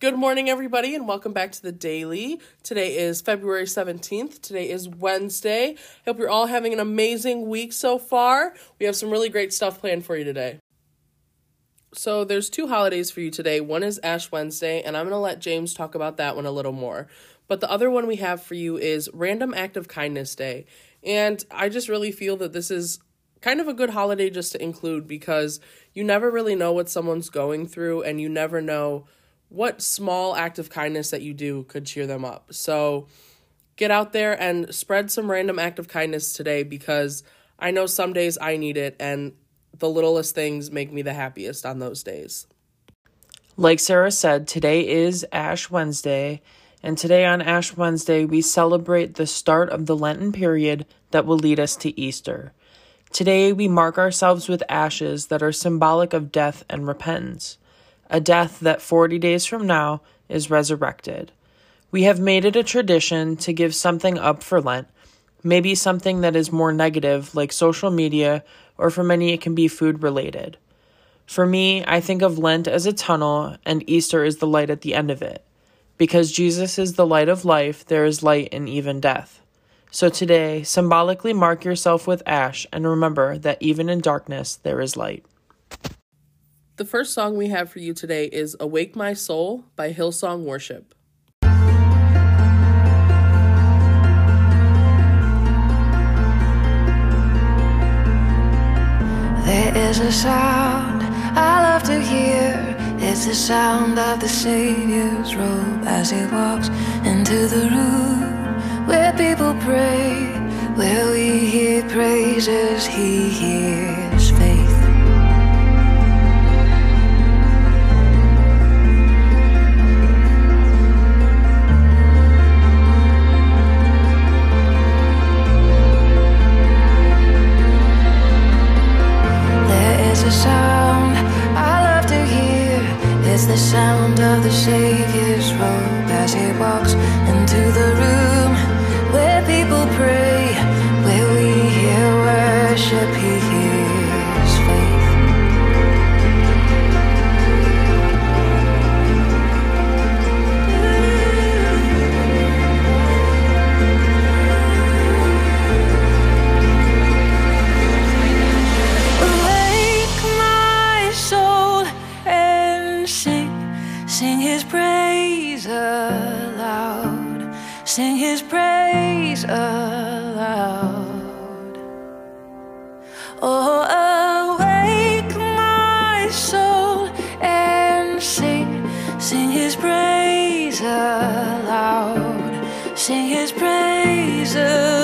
Good morning, everybody, and welcome back to the Daily. Today is February 17th. Today is Wednesday. I hope you're all having an amazing week so far. We have some really great stuff planned for you today. So, there's two holidays for you today. One is Ash Wednesday, and I'm going to let James talk about that one a little more. But the other one we have for you is Random Act of Kindness Day. And I just really feel that this is kind of a good holiday just to include because you never really know what someone's going through, and you never know what small act of kindness that you do could cheer them up. So get out there and spread some random act of kindness today because I know some days I need it and the littlest things make me the happiest on those days. Like Sarah said, today is Ash Wednesday, and today on Ash Wednesday, we celebrate the start of the Lenten period that will lead us to Easter. Today, we mark ourselves with ashes that are symbolic of death and repentance a death that 40 days from now is resurrected. We have made it a tradition to give something up for Lent, maybe something that is more negative, like social media, or for many it can be food related. For me, I think of Lent as a tunnel, and Easter is the light at the end of it. Because Jesus is the light of life, there is light in even death. So today, symbolically mark yourself with ash and remember that even in darkness, there is light. The first song we have for you today is Awake My Soul by Hillsong Worship. There is a sound I love to hear. It's the sound of the Savior's robe as he walks into the room where people pray, where we hear praises he hears Sing his praise aloud. Sing his praise aloud. Oh, awake, my soul, and sing. Sing his praise aloud. Sing his praise aloud.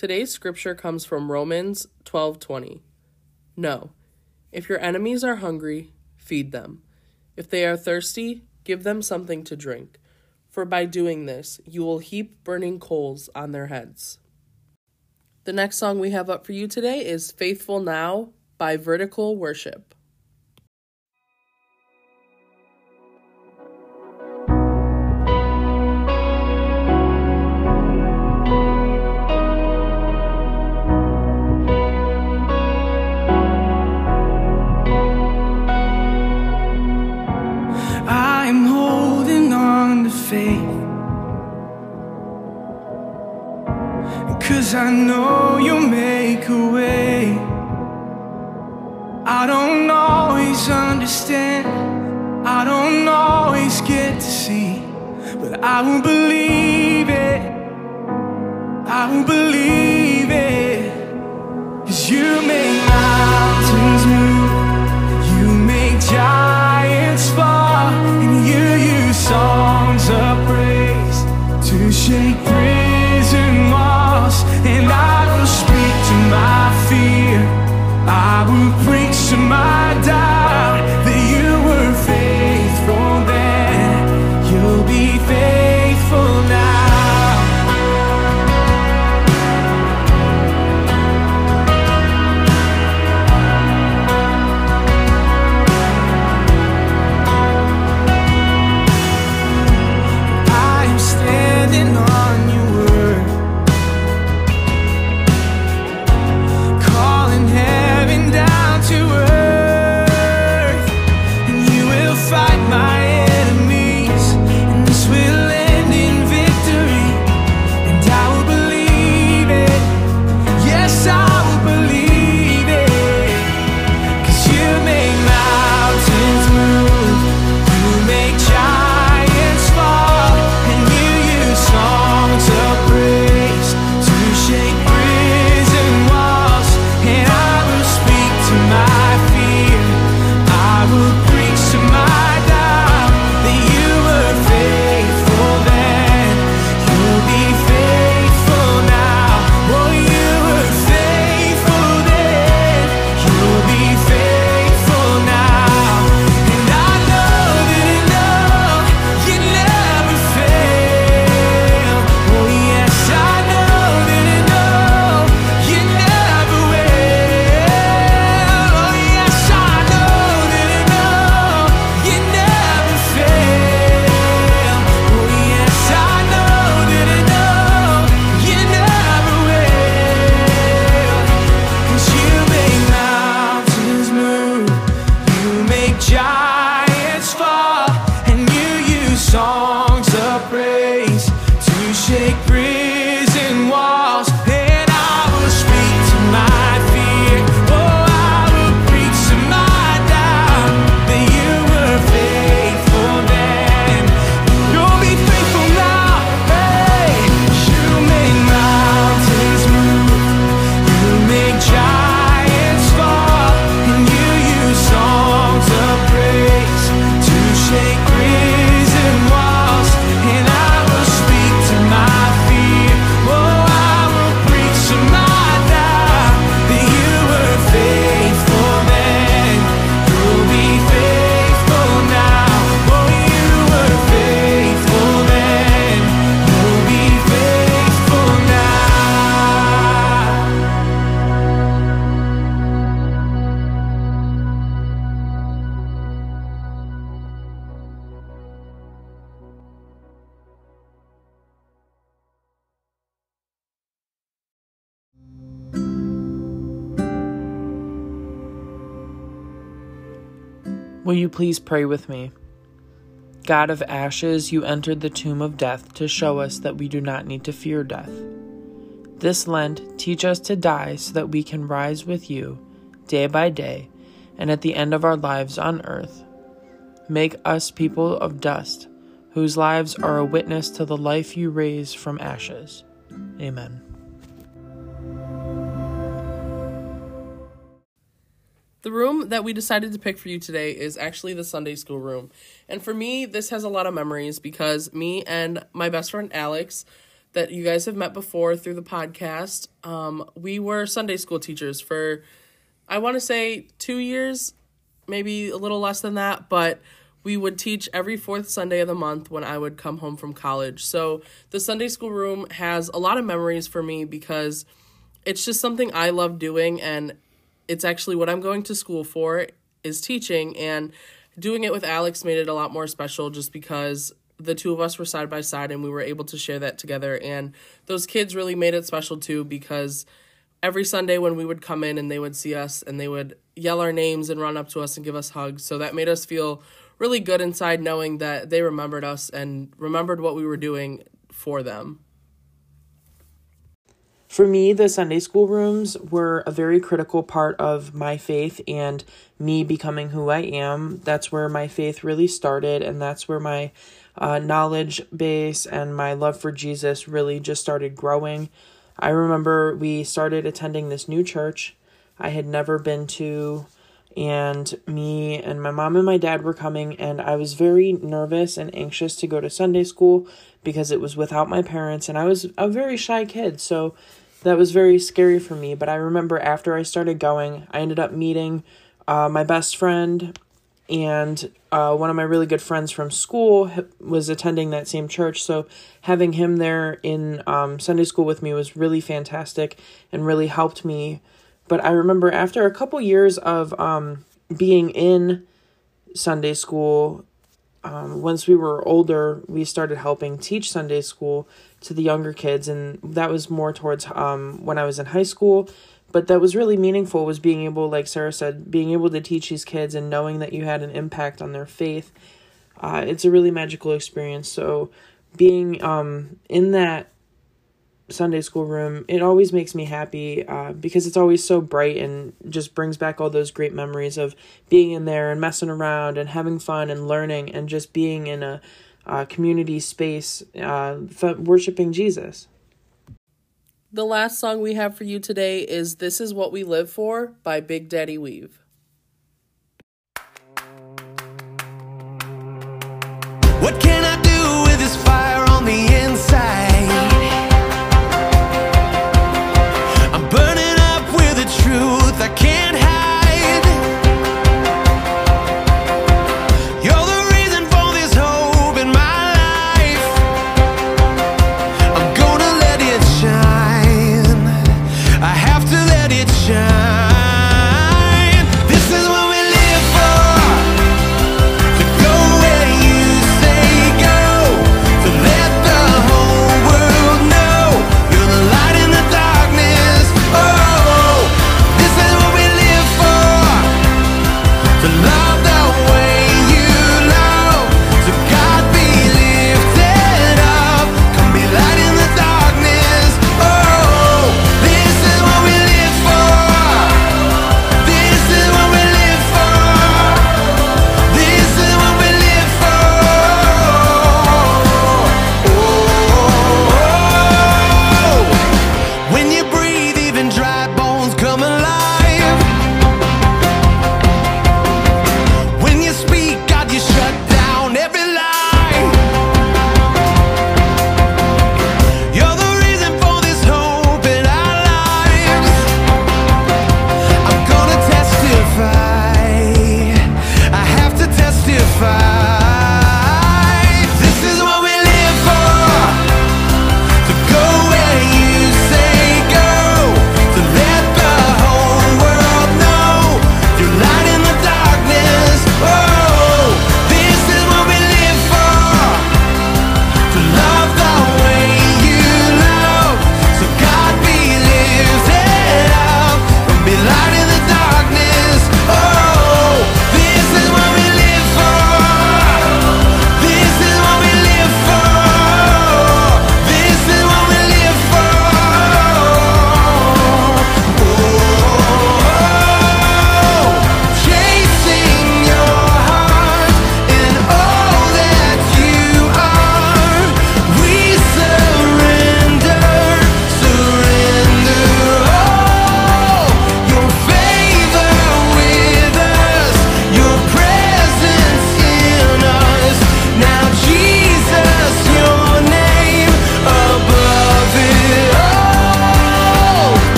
Today's scripture comes from Romans 12:20. No. If your enemies are hungry, feed them. If they are thirsty, give them something to drink. For by doing this, you will heap burning coals on their heads. The next song we have up for you today is Faithful Now by Vertical Worship. Cause I know you'll make a way. I don't always understand, I don't always get to see, but I will believe it. I will believe Will you please pray with me? God of ashes, you entered the tomb of death to show us that we do not need to fear death. This Lent, teach us to die so that we can rise with you day by day and at the end of our lives on earth. Make us people of dust, whose lives are a witness to the life you raise from ashes. Amen. The room that we decided to pick for you today is actually the Sunday school room. And for me, this has a lot of memories because me and my best friend Alex, that you guys have met before through the podcast, um, we were Sunday school teachers for, I want to say, two years, maybe a little less than that, but we would teach every fourth Sunday of the month when I would come home from college. So the Sunday school room has a lot of memories for me because it's just something I love doing and it's actually what I'm going to school for is teaching and doing it with Alex made it a lot more special just because the two of us were side by side and we were able to share that together and those kids really made it special too because every Sunday when we would come in and they would see us and they would yell our names and run up to us and give us hugs so that made us feel really good inside knowing that they remembered us and remembered what we were doing for them. For me, the Sunday school rooms were a very critical part of my faith and me becoming who I am. That's where my faith really started, and that's where my uh, knowledge base and my love for Jesus really just started growing. I remember we started attending this new church I had never been to, and me and my mom and my dad were coming, and I was very nervous and anxious to go to Sunday school because it was without my parents, and I was a very shy kid, so that was very scary for me. But I remember after I started going, I ended up meeting uh, my best friend and uh, one of my really good friends from school was attending that same church so having him there in um, sunday school with me was really fantastic and really helped me but i remember after a couple years of um, being in sunday school um, once we were older we started helping teach sunday school to the younger kids. And that was more towards um, when i was in high school. But that was really meaningful was being able like sarah said being able to teach these kids and knowing that you had an impact on their faith. Uh, it's a really magical experience. So being um, in that sunday school room it always makes me happy uh, because it's always so bright and just brings back all those great memories of being in there and messing around and having fun and learning and just being in a, a community space uh, worshiping jesus the last song we have for you today is This Is What We Live For by Big Daddy Weave.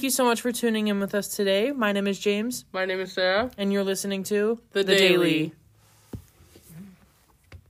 Thank you so much for tuning in with us today. My name is James, My name is Sarah. and you're listening to The Daily.